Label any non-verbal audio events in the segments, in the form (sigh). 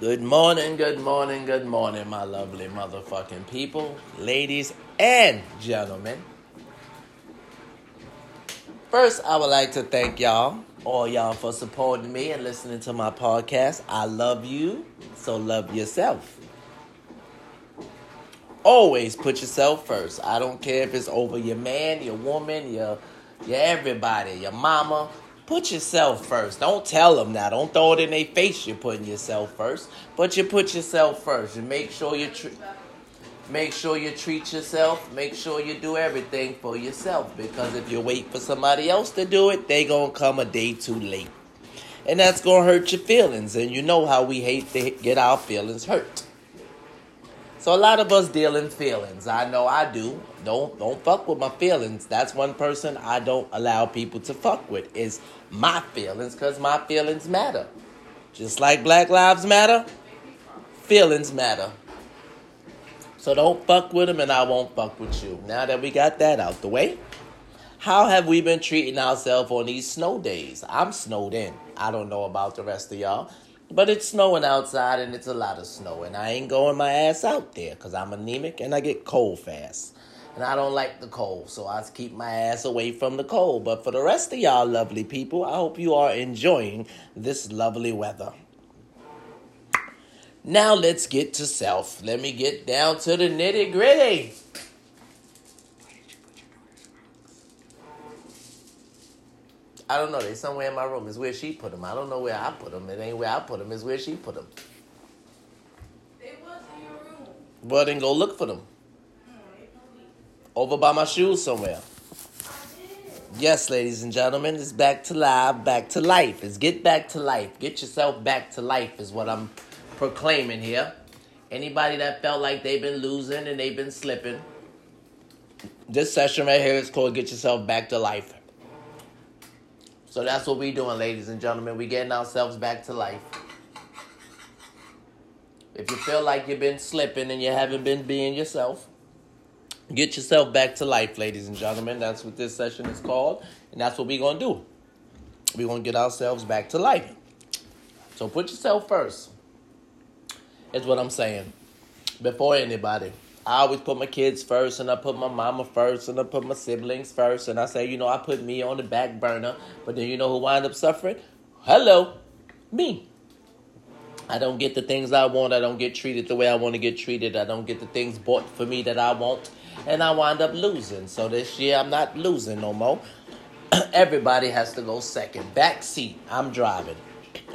Good morning, good morning, good morning, my lovely motherfucking people, ladies and gentlemen. First, I would like to thank y'all, all y'all, for supporting me and listening to my podcast. I love you, so love yourself. Always put yourself first. I don't care if it's over your man, your woman, your, your everybody, your mama. Put yourself first. Don't tell them that. Don't throw it in their face. You're putting yourself first, but you put yourself first. You make sure you treat. Make sure you treat yourself. Make sure you do everything for yourself. Because if you wait for somebody else to do it, they gonna come a day too late, and that's gonna hurt your feelings. And you know how we hate to get our feelings hurt. So a lot of us deal in feelings. I know I do. Don't don't fuck with my feelings. That's one person I don't allow people to fuck with is my feelings cuz my feelings matter. Just like Black Lives Matter, feelings matter. So don't fuck with them and I won't fuck with you. Now that we got that out the way, how have we been treating ourselves on these snow days? I'm snowed in. I don't know about the rest of y'all. But it's snowing outside and it's a lot of snow. And I ain't going my ass out there because I'm anemic and I get cold fast. And I don't like the cold, so I keep my ass away from the cold. But for the rest of y'all lovely people, I hope you are enjoying this lovely weather. Now let's get to self. Let me get down to the nitty gritty. I don't know. They're somewhere in my room. It's where she put them. I don't know where I put them. It ain't where I put them. It's where she put them. They was in your room. Well, then go look for them. Over by my shoes somewhere. Yes, ladies and gentlemen, it's back to live, back to life. It's get back to life. Get yourself back to life is what I'm proclaiming here. Anybody that felt like they've been losing and they've been slipping, this session right here is called Get Yourself Back to Life. So that's what we're doing, ladies and gentlemen. We're getting ourselves back to life. If you feel like you've been slipping and you haven't been being yourself, get yourself back to life, ladies and gentlemen. That's what this session is called, and that's what we're gonna do. We're gonna get ourselves back to life. So put yourself first. Is what I'm saying. Before anybody. I always put my kids first, and I put my mama first, and I put my siblings first, and I say, you know, I put me on the back burner. But then you know who wind up suffering? Hello, me. I don't get the things I want. I don't get treated the way I want to get treated. I don't get the things bought for me that I want, and I wind up losing. So this year I'm not losing no more. (clears throat) Everybody has to go second. Back seat. I'm driving.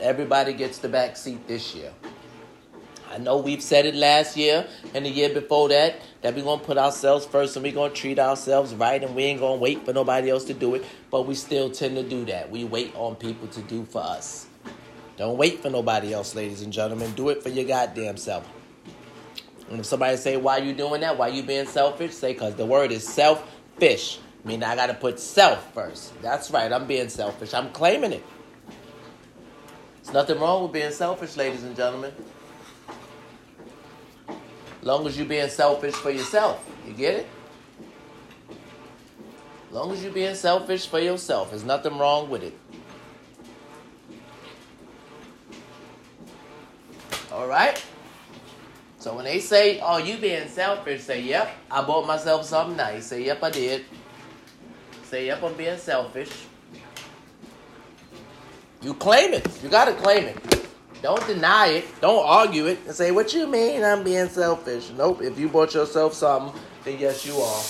Everybody gets the back seat this year. I know we've said it last year and the year before that that we're gonna put ourselves first and we're gonna treat ourselves right and we ain't gonna wait for nobody else to do it, but we still tend to do that. We wait on people to do for us. Don't wait for nobody else, ladies and gentlemen. Do it for your goddamn self. And if somebody say, why you doing that? Why you being selfish? Say, because the word is selfish. I mean, I got to put self first. That's right. I'm being selfish. I'm claiming it. There's nothing wrong with being selfish, ladies and gentlemen. Long as you being selfish for yourself. You get it? Long as you being selfish for yourself. There's nothing wrong with it. All right? So when they say, oh, you being selfish, say, yep, I bought myself something nice. Say, yep, I did. Say, yep, I'm being selfish. You claim it. You got to claim it. Don't deny it. Don't argue it and say, what you mean I'm being selfish? Nope. If you bought yourself something, then yes, you are.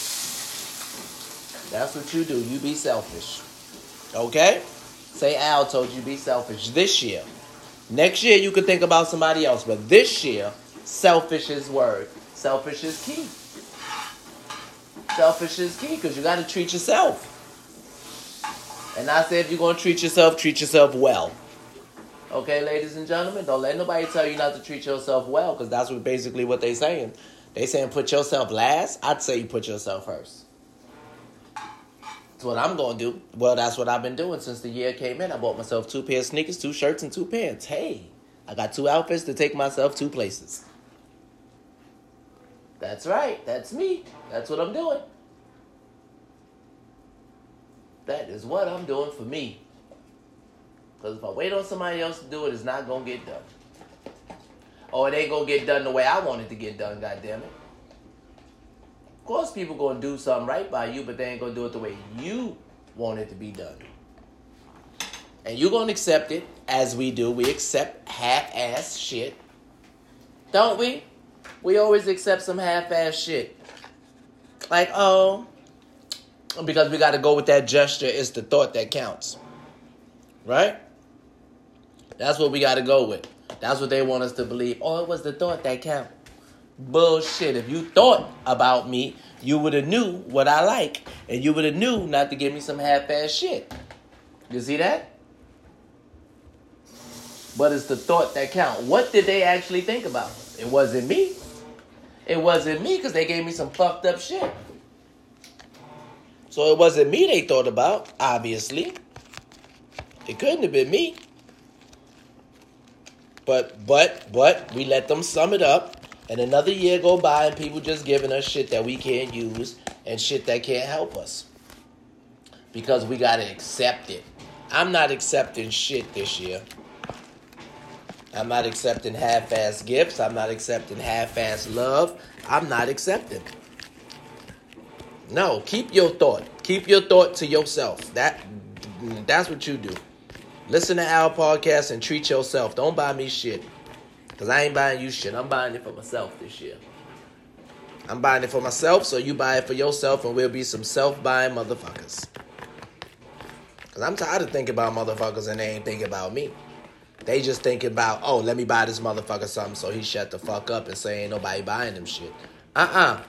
That's what you do. You be selfish. Okay? Say Al told you be selfish this year. Next year you could think about somebody else, but this year, selfish is word. Selfish is key. Selfish is key because you got to treat yourself. And I say if you're going to treat yourself, treat yourself well. Okay, ladies and gentlemen, don't let nobody tell you not to treat yourself well because that's what basically what they saying. They saying put yourself last. I'd say you put yourself first. That's what I'm going to do. Well, that's what I've been doing since the year came in. I bought myself two pair of sneakers, two shirts, and two pants. Hey, I got two outfits to take myself two places. That's right. That's me. That's what I'm doing. That is what I'm doing for me. Because if I wait on somebody else to do it, it's not going to get done. or it ain't gonna get done the way I want it to get done, goddamn it. Of course people gonna do something right by you, but they ain't gonna do it the way you want it to be done. And you're gonna accept it as we do. We accept half-ass shit. Don't we? We always accept some half-ass shit. Like, oh, because we gotta go with that gesture, it's the thought that counts. Right? That's what we gotta go with. That's what they want us to believe. Oh, it was the thought that count. Bullshit. If you thought about me, you would have knew what I like, and you would have knew not to give me some half-ass shit. You see that? But it's the thought that count. What did they actually think about? It wasn't me. It wasn't me because they gave me some fucked up shit. So it wasn't me they thought about, obviously. It couldn't have been me. But but but we let them sum it up, and another year go by, and people just giving us shit that we can't use and shit that can't help us because we gotta accept it. I'm not accepting shit this year. I'm not accepting half-ass gifts. I'm not accepting half-ass love. I'm not accepting. No, keep your thought. Keep your thought to yourself. That that's what you do. Listen to our podcast and treat yourself. Don't buy me shit. Cause I ain't buying you shit. I'm buying it for myself this year. I'm buying it for myself, so you buy it for yourself, and we'll be some self-buying motherfuckers. Cause I'm tired of thinking about motherfuckers and they ain't thinking about me. They just thinking about, oh, let me buy this motherfucker something so he shut the fuck up and say ain't nobody buying him shit. Uh-uh.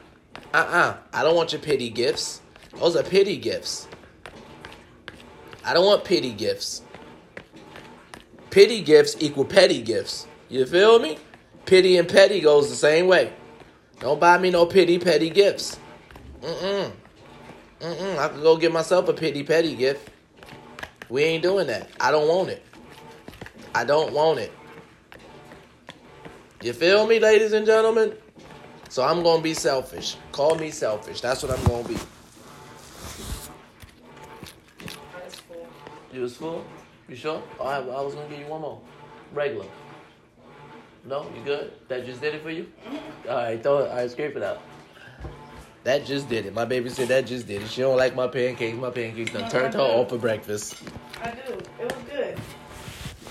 Uh-uh. I don't want your pity gifts. Those are pity gifts. I don't want pity gifts. Pity gifts equal petty gifts. You feel me? Pity and petty goes the same way. Don't buy me no pity petty gifts. Mm-mm. Mm-mm. I could go get myself a pity petty gift. We ain't doing that. I don't want it. I don't want it. You feel me, ladies and gentlemen? So I'm gonna be selfish. Call me selfish. That's what I'm gonna be. You was full? You sure? Oh, I, I was gonna give you one more. Regular. No, you good? That just did it for you? Mm-hmm. All right, throw it. All right, scrape it out. That just did it. My baby said that just did it. She don't like my pancakes. My pancakes done turned her off for breakfast. I do.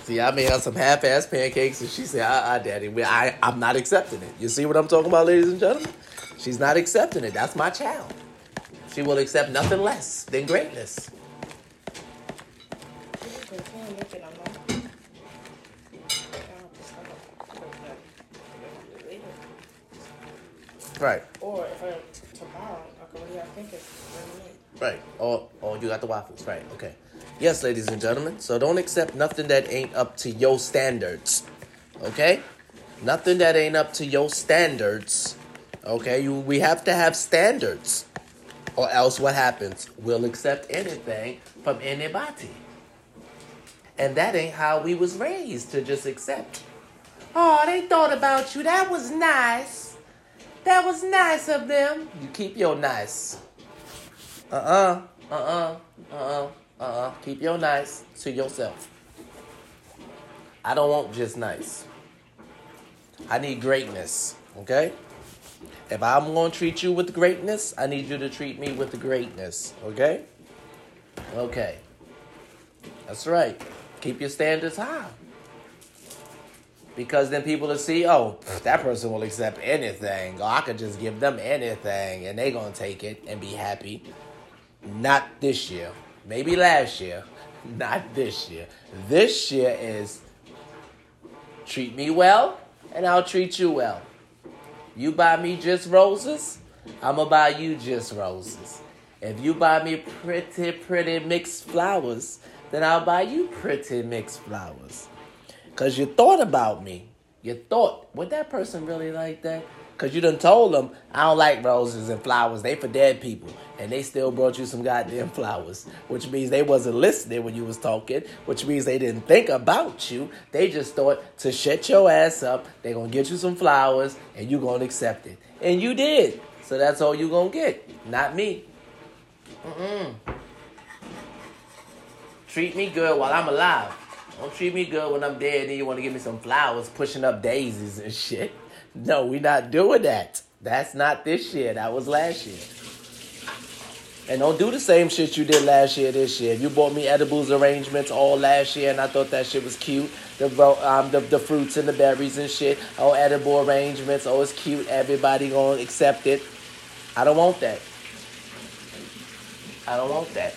It was good. See, I made her some half-ass pancakes, and she said, "Ah, uh, daddy, we, I, I'm not accepting it." You see what I'm talking about, ladies and gentlemen? She's not accepting it. That's my child. She will accept nothing less than greatness. It was good. Can't make it no more. I have to stop up. Put that later. Right, Or if I tomorrow, I can really have think it's right. Oh, oh, you got the waffles. Right. Okay. Yes, ladies and gentlemen. So don't accept nothing that ain't up to your standards. Okay? Nothing that ain't up to your standards. Okay? You, we have to have standards. Or else what happens? We'll accept anything from anybody. And that ain't how we was raised to just accept. Oh, they thought about you. That was nice. That was nice of them. You keep your nice. Uh-uh. Uh-uh. Uh-uh. Uh-uh. Keep your nice to yourself. I don't want just nice. I need greatness. Okay? If I'm gonna treat you with greatness, I need you to treat me with greatness. Okay? Okay. That's right. Keep your standards high. Because then people will see, oh, that person will accept anything. Or I could just give them anything and they gonna take it and be happy. Not this year. Maybe last year. (laughs) Not this year. This year is treat me well and I'll treat you well. You buy me just roses, I'm gonna buy you just roses. If you buy me pretty, pretty mixed flowers, then I'll buy you pretty mixed flowers. Cause you thought about me. You thought, would that person really like that? Cause you done told them, I don't like roses and flowers. They for dead people. And they still brought you some goddamn flowers. Which means they wasn't listening when you was talking. Which means they didn't think about you. They just thought to shut your ass up, they gonna get you some flowers and you gonna accept it. And you did. So that's all you gonna get. Not me. Mm-mm. Treat me good while I'm alive. Don't treat me good when I'm dead and you want to give me some flowers pushing up daisies and shit. No, we're not doing that. That's not this year. That was last year. And don't do the same shit you did last year this year. You bought me edibles arrangements all last year and I thought that shit was cute. The um the, the fruits and the berries and shit. Oh, edible arrangements. Oh, it's cute. Everybody gonna accept it. I don't want that. I don't want that.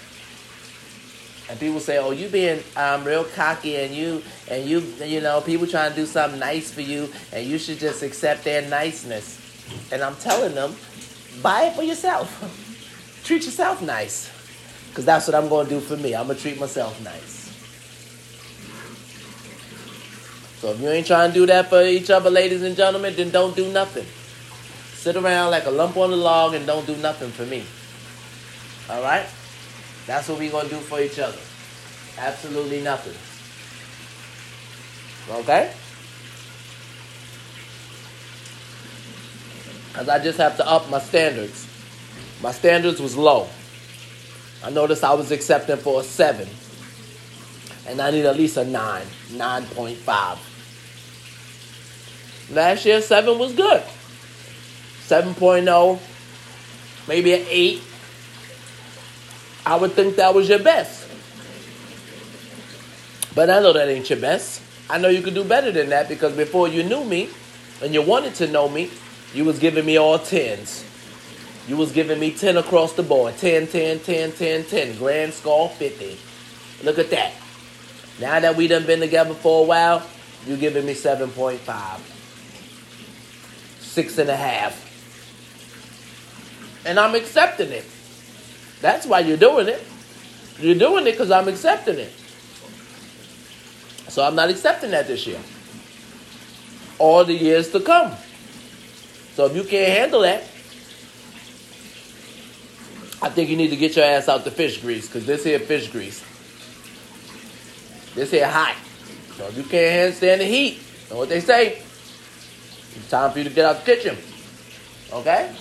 And people say, "Oh, you being um, real cocky, and you and you you know people trying to do something nice for you, and you should just accept their niceness." And I'm telling them, buy it for yourself. (laughs) treat yourself nice, because that's what I'm going to do for me. I'm gonna treat myself nice. So if you ain't trying to do that for each other, ladies and gentlemen, then don't do nothing. Sit around like a lump on the log and don't do nothing for me. All right? That's what we're going to do for each other. Absolutely nothing. Okay? Because I just have to up my standards. My standards was low. I noticed I was accepting for a 7. And I need at least a 9, 9.5. Last year, 7 was good. 7.0, maybe an 8. I would think that was your best. But I know that ain't your best. I know you could do better than that because before you knew me and you wanted to know me, you was giving me all tens. You was giving me 10 across the board. 10, 10, 10, 10, 10. Grand score 50. Look at that. Now that we done been together for a while, you giving me 7.5. Six and a half. And I'm accepting it. That's why you're doing it. You're doing it because I'm accepting it. So I'm not accepting that this year. All the years to come. So if you can't handle that, I think you need to get your ass out the fish grease because this here fish grease. This here hot. So if you can't stand the heat, know what they say? It's time for you to get out the kitchen. Okay?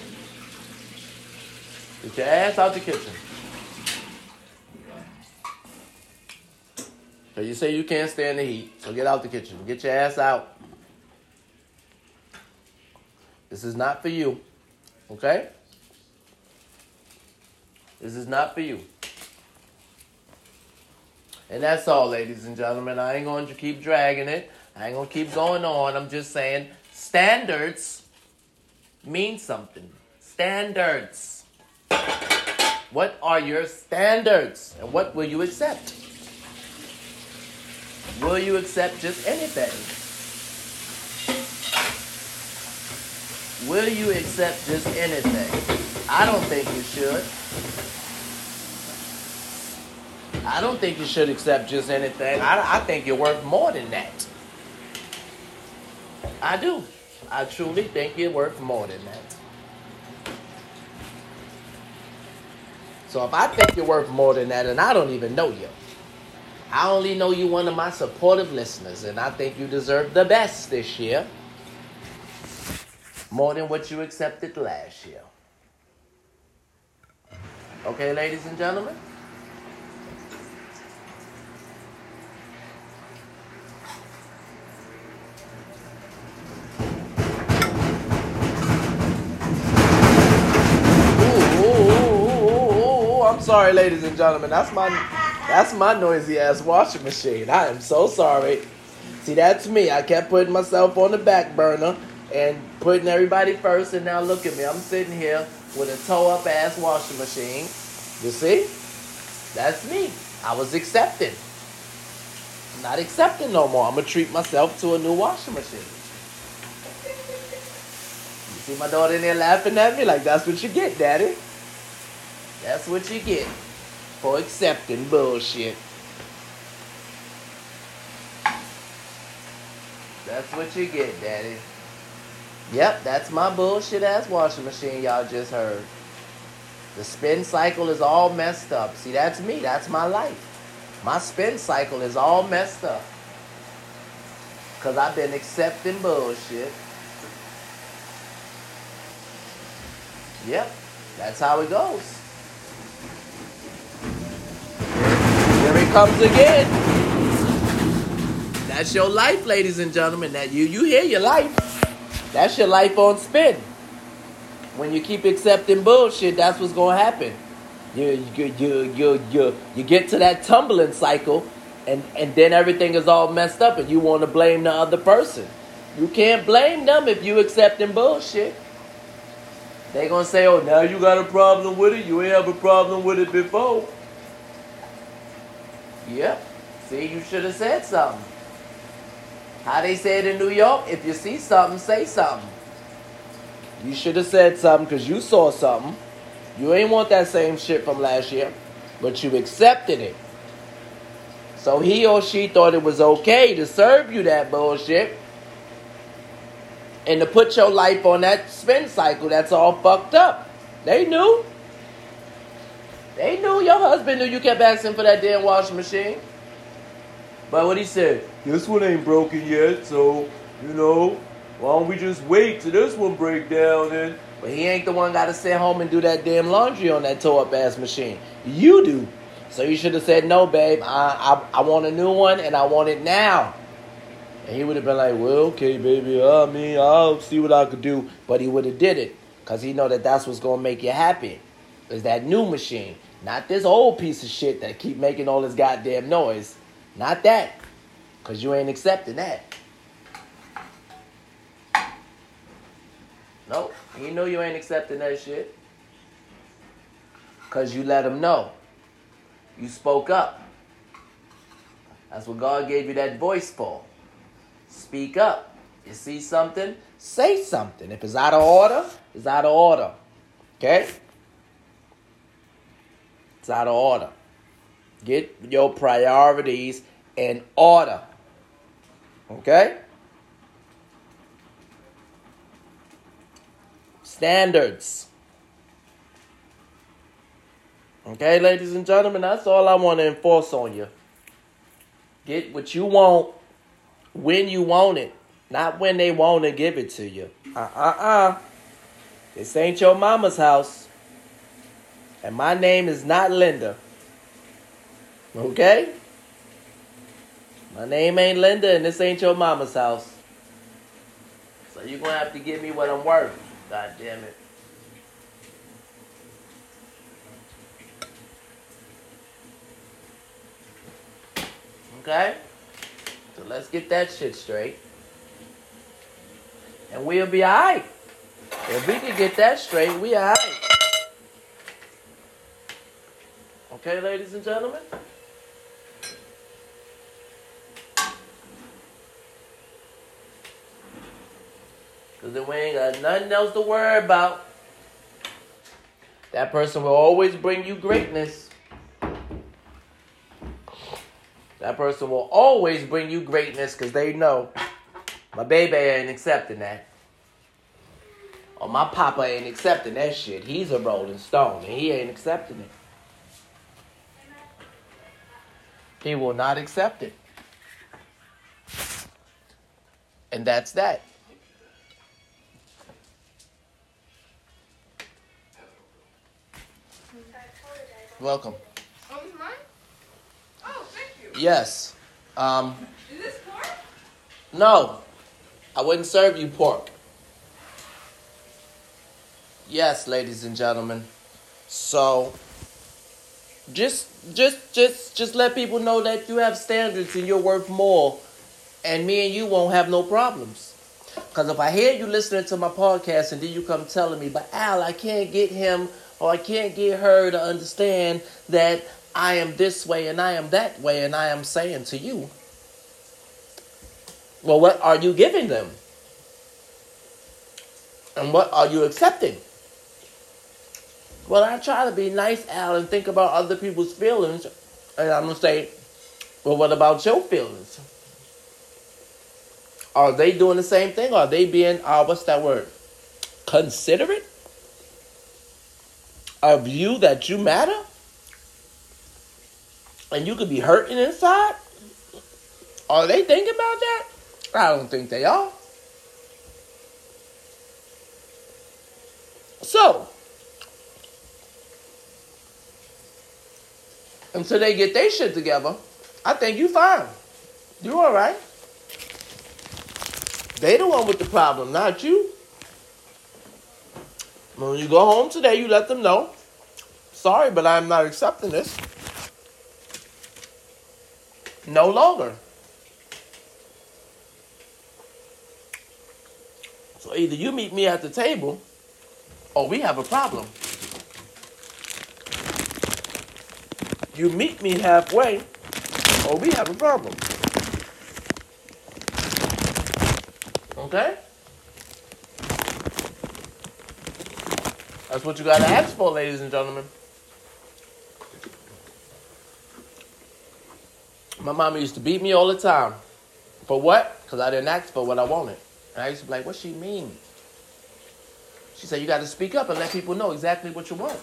Get your ass out the kitchen. So you say you can't stand the heat, so get out the kitchen. Get your ass out. This is not for you. Okay? This is not for you. And that's all, ladies and gentlemen. I ain't going to keep dragging it. I ain't going to keep going on. I'm just saying standards mean something. Standards. What are your standards? And what will you accept? Will you accept just anything? Will you accept just anything? I don't think you should. I don't think you should accept just anything. I, I think you're worth more than that. I do. I truly think you're worth more than that. So if I think you're worth more than that, and I don't even know you, I only know you one of my supportive listeners, and I think you deserve the best this year. More than what you accepted last year. Okay, ladies and gentlemen? Sorry, ladies and gentlemen. That's my that's my noisy ass washing machine. I am so sorry. See, that's me. I kept putting myself on the back burner and putting everybody first, and now look at me. I'm sitting here with a toe up ass washing machine. You see? That's me. I was accepting. I'm not accepting no more. I'm gonna treat myself to a new washing machine. You see my daughter in there laughing at me like that's what you get, daddy. That's what you get for accepting bullshit. That's what you get, daddy. Yep, that's my bullshit ass washing machine y'all just heard. The spin cycle is all messed up. See, that's me. That's my life. My spin cycle is all messed up. Because I've been accepting bullshit. Yep, that's how it goes. Comes again. That's your life, ladies and gentlemen. That you you hear your life. That's your life on spin. When you keep accepting bullshit, that's what's gonna happen. You you you you you, you get to that tumbling cycle, and and then everything is all messed up, and you want to blame the other person. You can't blame them if you accepting bullshit. They gonna say, "Oh, now you got a problem with it. You ain't have a problem with it before." Yep. See, you should have said something. How they say it in New York, if you see something, say something. You should have said something because you saw something. You ain't want that same shit from last year, but you accepted it. So he or she thought it was okay to serve you that bullshit and to put your life on that spin cycle that's all fucked up. They knew. They knew your husband knew you kept asking for that damn washing machine. But what he said, this one ain't broken yet, so you know, why don't we just wait till this one break down and but he ain't the one gotta sit home and do that damn laundry on that toe up ass machine. You do. So you should have said, No, babe, I, I I want a new one and I want it now. And he would have been like, Well, okay, baby, I mean, I'll see what I could do. But he would have did it. Cause he know that that's what's gonna make you happy. Is that new machine. Not this old piece of shit that keep making all this goddamn noise. Not that. Because you ain't accepting that. Nope. You know you ain't accepting that shit. Because you let them know. You spoke up. That's what God gave you that voice for. Speak up. You see something? Say something. If it's out of order, it's out of order. Okay? It's out of order. Get your priorities in order. Okay? Standards. Okay, ladies and gentlemen, that's all I want to enforce on you. Get what you want when you want it, not when they want to give it to you. Uh uh uh. This ain't your mama's house. And my name is not Linda. Okay? My name ain't Linda, and this ain't your mama's house. So you're gonna have to give me what I'm worth. God damn it. Okay? So let's get that shit straight. And we'll be alright. If we can get that straight, we alright. Okay, ladies and gentlemen? Because we ain't got nothing else to worry about. That person will always bring you greatness. That person will always bring you greatness because they know my baby ain't accepting that. Or my papa ain't accepting that shit. He's a rolling stone and he ain't accepting it. He will not accept it. And that's that. Welcome. Oh, mine? Oh, thank you. Yes. Um, Is this pork? no, I wouldn't serve you pork. Yes, ladies and gentlemen. So, just, just, just, just let people know that you have standards and you're worth more, and me and you won't have no problems. Because if I hear you listening to my podcast and then you come telling me, but Al, I can't get him or I can't get her to understand that I am this way and I am that way, and I am saying to you, well, what are you giving them? And what are you accepting? Well, I try to be nice, Al, and think about other people's feelings. And I'm going to say, well, what about your feelings? Are they doing the same thing? Are they being, uh, what's that word? Considerate? Of you that you matter? And you could be hurting inside? Are they thinking about that? I don't think they are. So, until they get their shit together, I think you fine. You all right. They the one with the problem, not you. When you go home today, you let them know. Sorry, but I'm not accepting this. No longer. So either you meet me at the table or we have a problem. You meet me halfway or we have a problem. Okay? That's what you gotta ask for, ladies and gentlemen. My mama used to beat me all the time. For what? Because I didn't ask for what I wanted. And I used to be like, what she mean? She said, you got to speak up and let people know exactly what you want.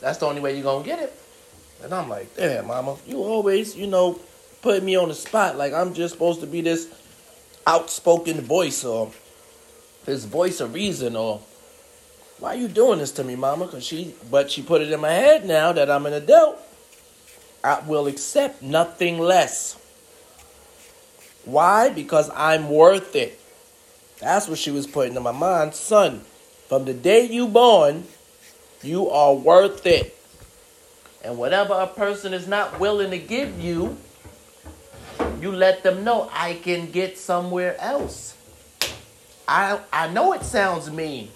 That's the only way you're going to get it. And I'm like, damn, mama, you always, you know, put me on the spot like I'm just supposed to be this outspoken voice or this voice of reason or why are you doing this to me, mama? Cause she, but she put it in my head now that I'm an adult. I will accept nothing less. Why? Because I'm worth it. That's what she was putting in my mind. Son, from the day you born, you are worth it. And whatever a person is not willing to give you, you let them know I can get somewhere else. I I know it sounds mean.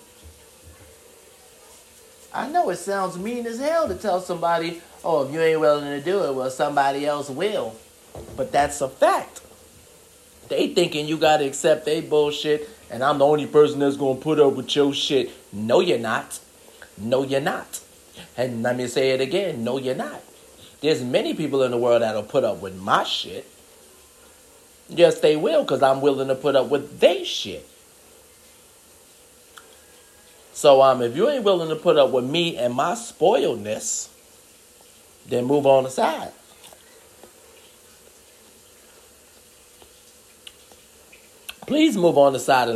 I know it sounds mean as hell to tell somebody, oh, if you ain't willing to do it, well, somebody else will. But that's a fact. They thinking you gotta accept their bullshit, and I'm the only person that's gonna put up with your shit. No, you're not. No, you're not. And let me say it again. No, you're not. There's many people in the world that'll put up with my shit. Yes, they will, because I'm willing to put up with their shit. So um, if you ain't willing to put up with me and my spoiledness, then move on aside. Please move on aside and